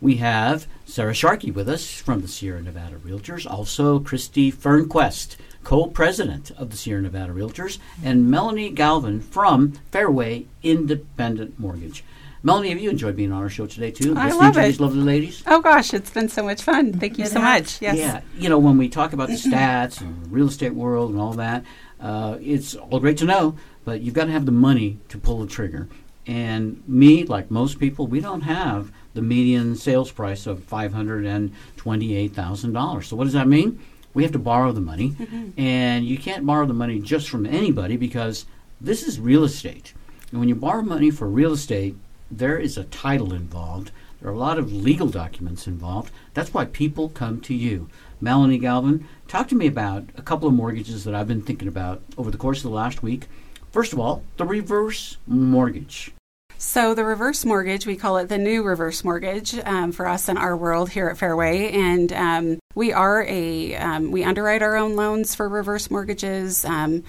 We have Sara Sharkey with us from the Sierra Nevada Realtors, also Christie Fernquest, co president of the Sierra Nevada Realtors, and Melanie Galvin from Fairway Independent Mortgage. Melanie, have you enjoyed being on our show today too? I love to it. these lovely ladies. Oh gosh, it's been so much fun. Thank you It so has. much. Yes. Yeah, you know, when we talk about the stats and the real estate world and all that, uh, it's all great to know, but you've got to have the money to pull the trigger. And me, like most people, we don't have the median sales price of five hundred and twenty-eight thousand dollars. So what does that mean? We have to borrow the money, and you can't borrow the money just from anybody because this is real estate. And when you borrow money for real estate, there is a title involved. There are a lot of legal documents involved. That's why people come to you. Melanie Galvin, talk to me about a couple of mortgages that I've been thinking about over the course of the last week. First of all, the reverse mortgage. So the reverse mortgage, we call it the new reverse mortgage um, for us in our world here at Fairway, and um, we are a um, we underwrite our own loans for reverse mortgages, um,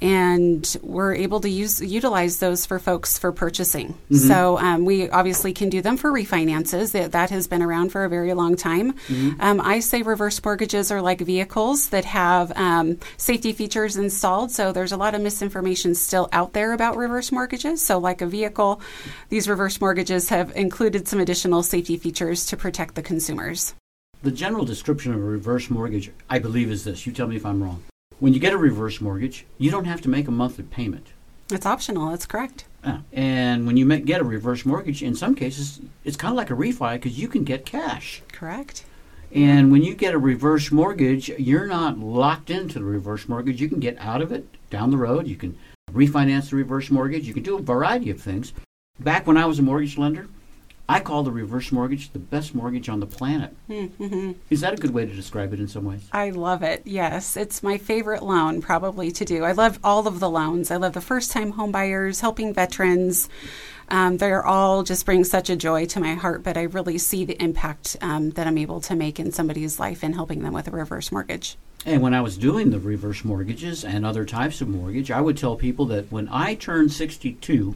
and we're able to use utilize those for folks for purchasing. So um, we obviously can do them for refinances. That that has been around for a very long time. Um, I say reverse mortgages are like vehicles that have um, safety features installed. So there's a lot of misinformation still out there about reverse mortgages. So like a vehicle, these reverse mortgages have included some additional safety features to protect the consumers. The general description of a reverse mortgage, I believe, is this. You tell me if I'm wrong. When you get a reverse mortgage, you don't have to make a monthly payment. It's optional. That's correct. Yeah. And when you get a reverse mortgage, in some cases, it's kind of like a refi because you can get cash. Correct. And when you get a reverse mortgage, you're not locked into the reverse mortgage. You can get out of it down the road. You can refinance the reverse mortgage. You can do a variety of things. Back when I was a mortgage lender, I call the reverse mortgage the best mortgage on the planet. Mm-hmm. Is that a good way to describe it in some ways? I love it. Yes, it's my favorite loan probably to do. I love all of the loans. I love the first time home buyers, helping veterans. Um, they're all just bring such a joy to my heart, but I really see the impact um, that I'm able to make in somebody's life in helping them with a reverse mortgage. And when I was doing the reverse mortgages and other types of mortgage, I would tell people that when I turn 62,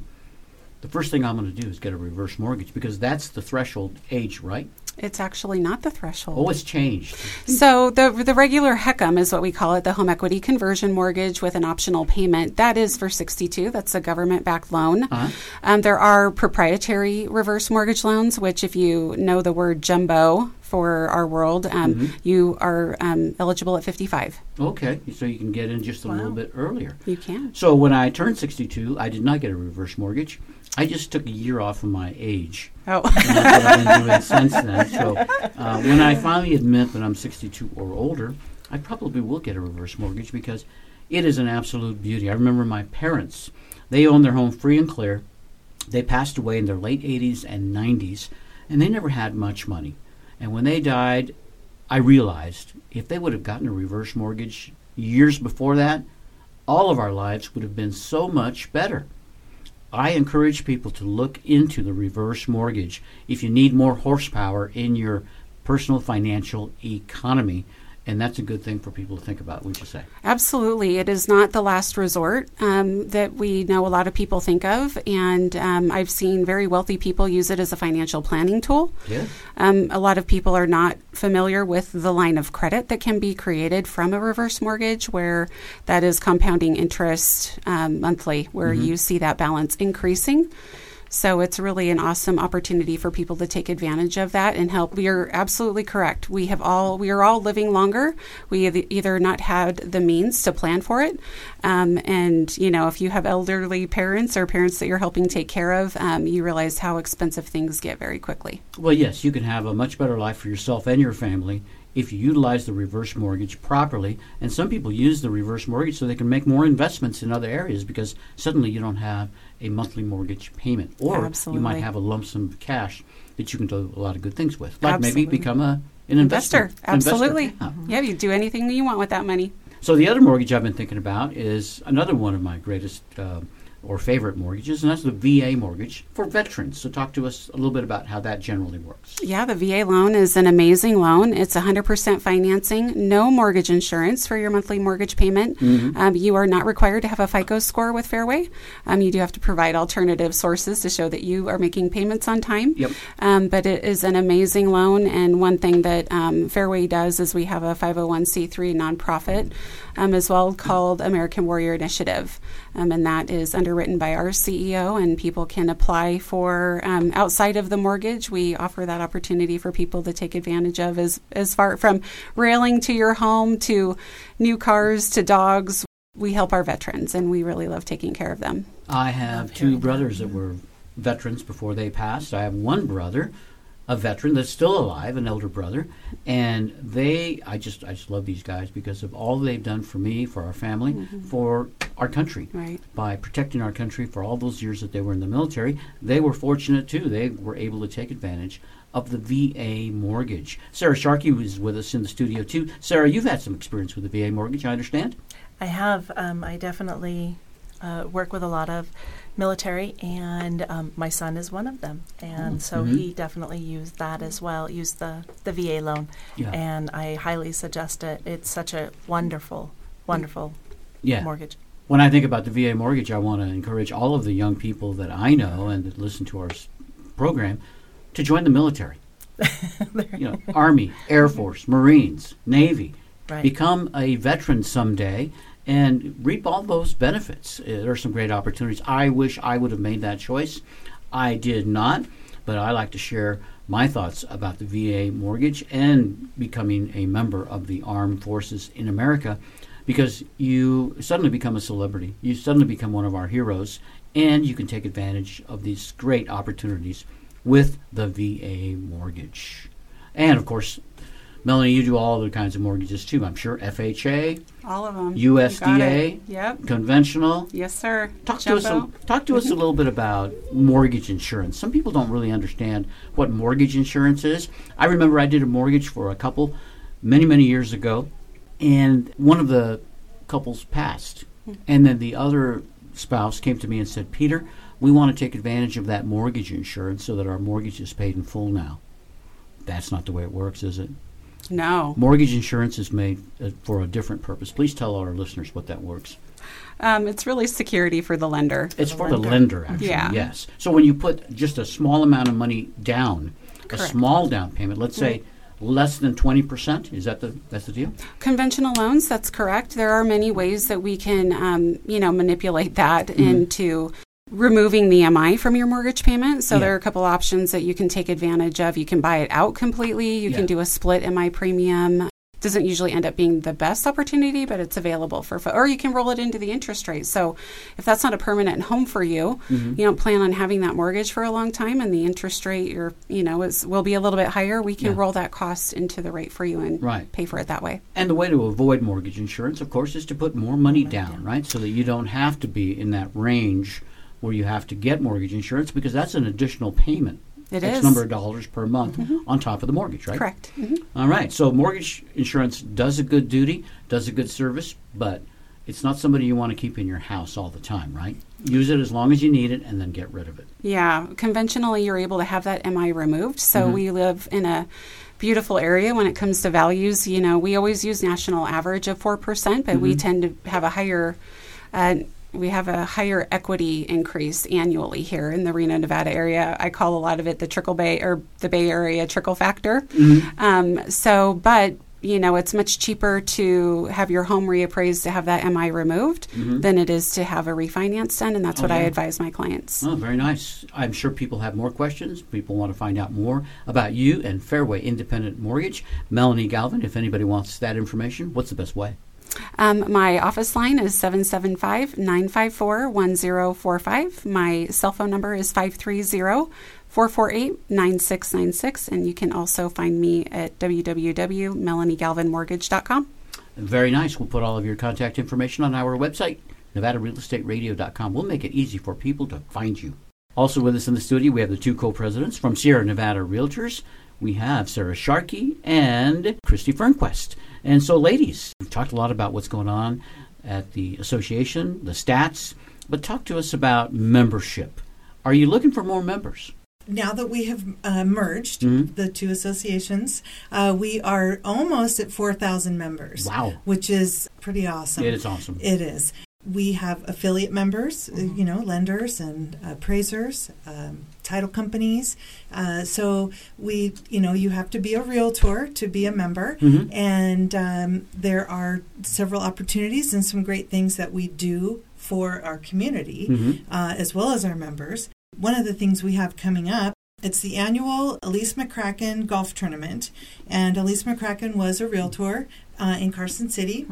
the first thing I'm going to do is get a reverse mortgage because that's the threshold age, right? It's actually not the threshold. Oh, it's changed. So the the regular HECM is what we call it, the home equity conversion mortgage with an optional payment. That is for 62. That's a government-backed loan. Uh-huh. Um, there are proprietary reverse mortgage loans, which, if you know the word jumbo for our world, um, Mm-hmm. you are um, eligible at 55. Okay, so you can get in just a little bit earlier. You can. So when I turned 62, I did not get a reverse mortgage. I just took a year off of my age. Oh, And that's what I've been doing since then. So uh, when I finally admit that I'm 62 or older, I probably will get a reverse mortgage because it is an absolute beauty. I remember my parents, they owned their home free and clear. They passed away in their late 80s and 90s, and they never had much money. And when they died, I realized if they would have gotten a reverse mortgage years before that, all of our lives would have been so much better. I encourage people to look into the reverse mortgage if you need more horsepower in your personal financial economy. And that's a good thing for people to think about, would you say? Absolutely. It is not the last resort um, that we know a lot of people think of. And um, I've seen very wealthy people use it as a financial planning tool. Yeah. Um, a lot of people are not familiar with the line of credit that can be created from a reverse mortgage, where that is compounding interest um, monthly, where you see that balance increasing. So it's really an awesome opportunity for people to take advantage of that and help. You're absolutely correct. We have all we are all living longer. We have either not had the means to plan for it, um, and you know if you have elderly parents or parents that you're helping take care of, um, you realize how expensive things get very quickly. Well, yes, you can have a much better life for yourself and your family if you utilize the reverse mortgage properly. And some people use the reverse mortgage so they can make more investments in other areas because suddenly you don't have a monthly mortgage payment, or you might have a lump sum of cash that you can do a lot of good things with, like maybe become a an investor. Investor. Absolutely. Yeah. Yeah, you do anything you want with that money. So the other mortgage I've been thinking about is another one of my greatest uh, or favorite mortgages, and that's the VA mortgage for veterans. So talk to us a little bit about how that generally works. Yeah, the VA loan is an amazing loan. It's 100% financing, no mortgage insurance for your monthly mortgage payment. Mm-hmm. Um, you are not required to have a FICO score with Fairway. Um, you do have to provide alternative sources to show that you are making payments on time. Yep. Um, but it is an amazing loan. And one thing that um, Fairway does is we have a 501c3 nonprofit um, as well called American Warrior Initiative. Um, and that is underwritten by our CEO, and people can apply for um, outside of the mortgage. We offer that opportunity for people to take advantage of as, as far from railing to your home to new cars to dogs. We help our veterans, and we really love taking care of them. I have two brothers that were veterans before they passed. I have one brother, a veteran that's still alive, an elder brother, and they I just I just love these guys because of all they've done for me, for our family, for our country. Right. By protecting our country for all those years that they were in the military, they were fortunate too. They were able to take advantage of the VA mortgage. Sara Sharkey was with us in the studio too. Sara, you've had some experience with the VA mortgage, I understand. I have. Um, I definitely uh, work with a lot of military, and um, my son is one of them. And so Mhm. he definitely used that as well, used the, the VA loan. Yeah. And I highly suggest it. It's such a wonderful, wonderful Yeah. mortgage. When I think about the VA mortgage, I want to encourage all of the young people that I know and that listen to our s- program to join the military. you know, Army, Air Force, Marines, Navy. Right. Become a veteran someday and reap all those benefits. Uh, there are some great opportunities. I wish I would have made that choice. I did not, but I like to share my thoughts about the VA mortgage and becoming a member of the armed forces in America because you suddenly become a celebrity. You suddenly become one of our heroes, and you can take advantage of these great opportunities with the VA mortgage. And of course, Melanie, you do all other kinds of mortgages too, I'm sure. FHA, All of them. USDA. Yep. conventional. Yes, sir. Talk to us. A, talk to us a little bit about mortgage insurance. Some people don't really understand what mortgage insurance is. I remember I did a mortgage for a couple many many years ago, and one of the couples passed, hmm. and then the other spouse came to me and said, "Peter, we want to take advantage of that mortgage insurance so that our mortgage is paid in full now." That's not the way it works, is it? No. Mortgage insurance is made uh, for a different purpose. Please tell our listeners what that works. Um, it's really security for the lender. It's for the lender, actually. Yeah. Yes. So when you put just a small amount of money down, a small down payment, let's say less than twenty percent, is that the that's the deal? Conventional loans, that's correct. There are many ways that we can, um, you know, manipulate that Mm-hmm. into removing the MI from your mortgage payment. So Yeah. there are a couple options that you can take advantage of. You can buy it out completely. You Yeah. can do a split MI premium. Doesn't usually end up being the best opportunity, but it's available for, fo- or you can roll it into the interest rate. So if that's not a permanent home for you, Mm-hmm. you don't plan on having that mortgage for a long time, and the interest rate, you're, you know, is will be a little bit higher. We can Yeah. roll that cost into the rate for you and Right. pay for it that way. And the way to avoid mortgage insurance, of course, is to put more money down, right? So that you don't have to be in that range where you have to get mortgage insurance because that's an additional payment. It X is. number of dollars per month on top of the mortgage, right? Correct. Mhm. All right. So mortgage insurance does a good duty, does a good service, but it's not somebody you want to keep in your house all the time, right? Use it as long as you need it and then get rid of it. Yeah, conventionally, you're able to have that MI removed. So Mm-hmm. we live in a beautiful area when it comes to values. You know, we always use national average of 4%, but Mm-hmm. we tend to have a higher. Uh, we have a higher equity increase annually here in the Reno, Nevada area. I call a lot of it the trickle bay or the Bay Area trickle factor. Mm-hmm. Um, so, but you know, it's much cheaper to have your home reappraised to have that MI removed than it is to have a refinance done, and that's what I Mm-hmm. advise my clients. Oh, very nice. I'm sure people have more questions. People want to find out more about you and Fairway Independent Mortgage. Melanie Galvin, if anybody wants that information, what's the best way? Um, my office line is 775 954 1045. My cell phone number is 530 448 9696. And you can also find me at www.melaniegalvinmortgage.com. Very nice. We'll put all of your contact information on our website, nevadarealestateradio.com. We'll make it easy for people to find you. Also with us in the studio, we have the two co-presidents from Sierra Nevada Realtors. We have Sara Sharkey and Christie Fernquest. And so, ladies, we've talked a lot about what's going on at the association, the stats, but talk to us about membership. Are you looking for more members? now that we have uh, merged Mhm. the two associations, uh, we are almost at 4,000 members. Wow. Which is pretty awesome. It is awesome. It is. We have affiliate members, uh, Mm-hmm. you know, lenders and appraisers, um, title companies. Uh, so we, you know, you have to be a realtor to be a member. Mhm. And um, there are several opportunities and some great things that we do for our community Mhm. uh, as well as our members. One of the things we have coming up, it's the annual Elise McCracken Golf Tournament. And Elise McCracken was a realtor uh, in Carson City,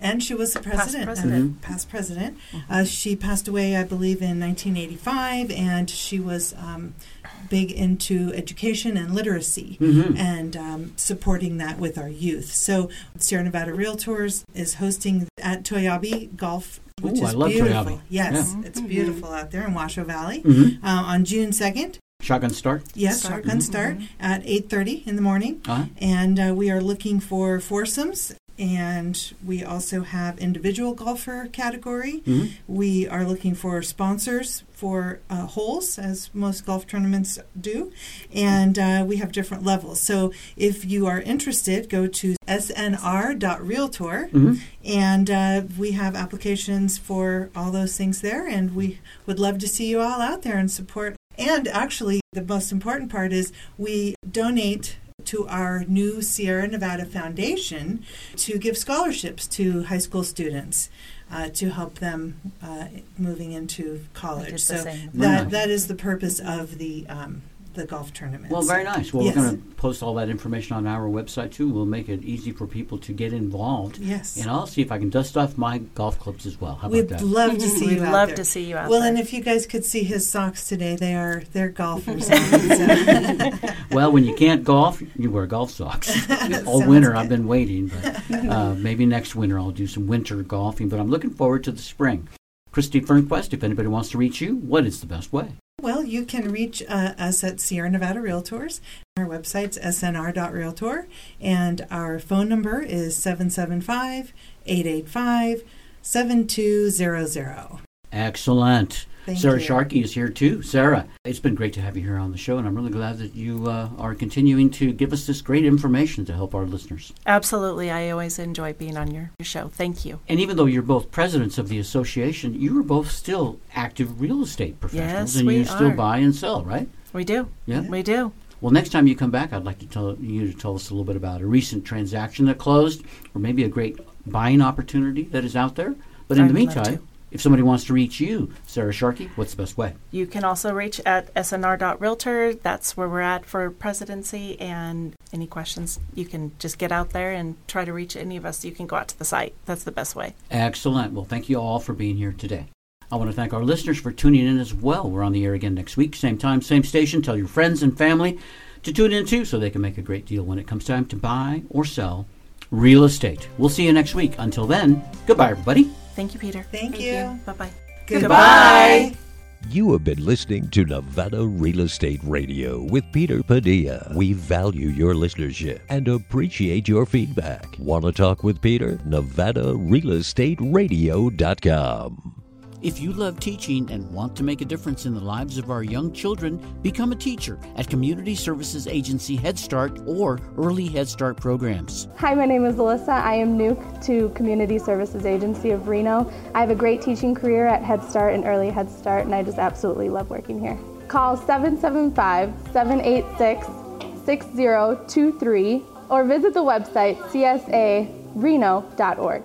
and she was the president. president. uh, past president. Uh, she passed away, I believe, in 1985, and she was um, big into education and literacy Mhm. and um, supporting that with our youth. So Sierra Nevada Realtors is hosting at Toiyabe Golf, which Ooh, is I love beautiful. Toiyabe. Yes, Yeah. it's beautiful out there in Washoe Valley. Mhm. Uh, on June 2nd, Shotgun start? yes, Start. shotgun Mhm. start at 8.30 in the morning. Uh-huh. And uh, we are looking for foursomes. And we also have individual golfer category. Mhm. We are looking for sponsors for uh, holes, as most golf tournaments do. And uh, we have different levels. So if you are interested, go to snr.realtor. Mhm. And uh, we have applications for all those things there. And we would love to see you all out there and support. And actually, the most important part is we donate to our new Sierra Nevada Foundation to give scholarships to high school students uh, to help them uh, moving into college. So that that is the purpose of the um, the golf tournament. Well, very nice. Well, yes. we're going to post all that information on our website too. We'll make it easy for people to get involved. Yes. And I'll see if I can dust off my golf clubs as well. How about We'd that? love to see We'd you out love there. to see you out well, there. and if you guys could see his socks today, they are they're golfers. well, when you can't golf, you wear golf socks. All winter, good. I've been waiting, but uh, maybe next winter I'll do some winter golfing. But I'm looking forward to the spring. Christie Fernquest, if anybody wants to reach you, what is the best way? Well, you can reach uh, us at Sierra Nevada Realtors. Our website's snr.realtor, and our phone number is 775 885 7200. Excellent. Thank Sara you. Sharkey is here too. Sara, it's been great to have you here on the show, and I'm really glad that you uh, are continuing to give us this great information to help our listeners. Absolutely. I always enjoy being on your, your show. Thank you. And even though you're both presidents of the association, you are both still active real estate professionals, Yes, and we you still are. buy and sell, right? We do. Yeah. We do. Well, next time you come back, I'd like to tell you to tell us a little bit about a recent transaction that closed, or maybe a great buying opportunity that is out there. But in I the would love meantime, to. If somebody wants to reach you, Sara Sharkey, what's the best way? You can also reach at snr.realtor. That's where we're at for presidency. And any questions, you can just get out there and try to reach any of us. You can go out to the site. That's the best way. Excellent. Well, thank you all for being here today. I want to thank our listeners for tuning in as well. We're on the air again next week, same time, same station. Tell your friends and family to tune in too so they can make a great deal when it comes time to buy or sell real estate. We'll see you next week. Until then, goodbye, everybody. Thank you, Peter. Thank, you. Bye bye. Goodbye. You have been listening to Nevada Real Estate Radio with Peter Padilla. We value your listenership and appreciate your feedback. Want to talk with Peter? NevadaRealEstateRadio.com. If you love teaching and want to make a difference in the lives of our young children, become a teacher at Community Services Agency Head Start or Early Head Start programs. Hi, my name is Alyssa. I am new to Community Services Agency of Reno. I have a great teaching career at Head Start and Early Head Start, and I just absolutely love working here. Call 775 786 6023 or visit the website csareno.org.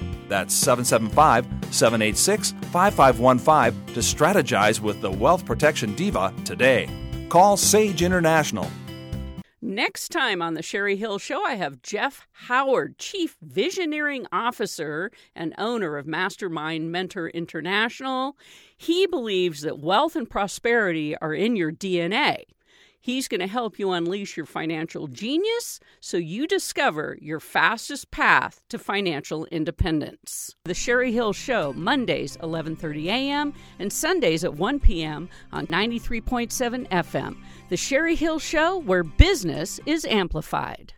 That's 775 786 5515 to strategize with the Wealth Protection Diva today. Call Sage International. Next time on the Sherry Hill Show, I have Jeff Howard, Chief Visioneering Officer and owner of Mastermind Mentor International. He believes that wealth and prosperity are in your DNA. He's going to help you unleash your financial genius so you discover your fastest path to financial independence. The Sherry Hill Show, Mondays 11:30 a.m. and Sundays at 1 p.m. on 93.7 FM. The Sherry Hill Show where business is amplified.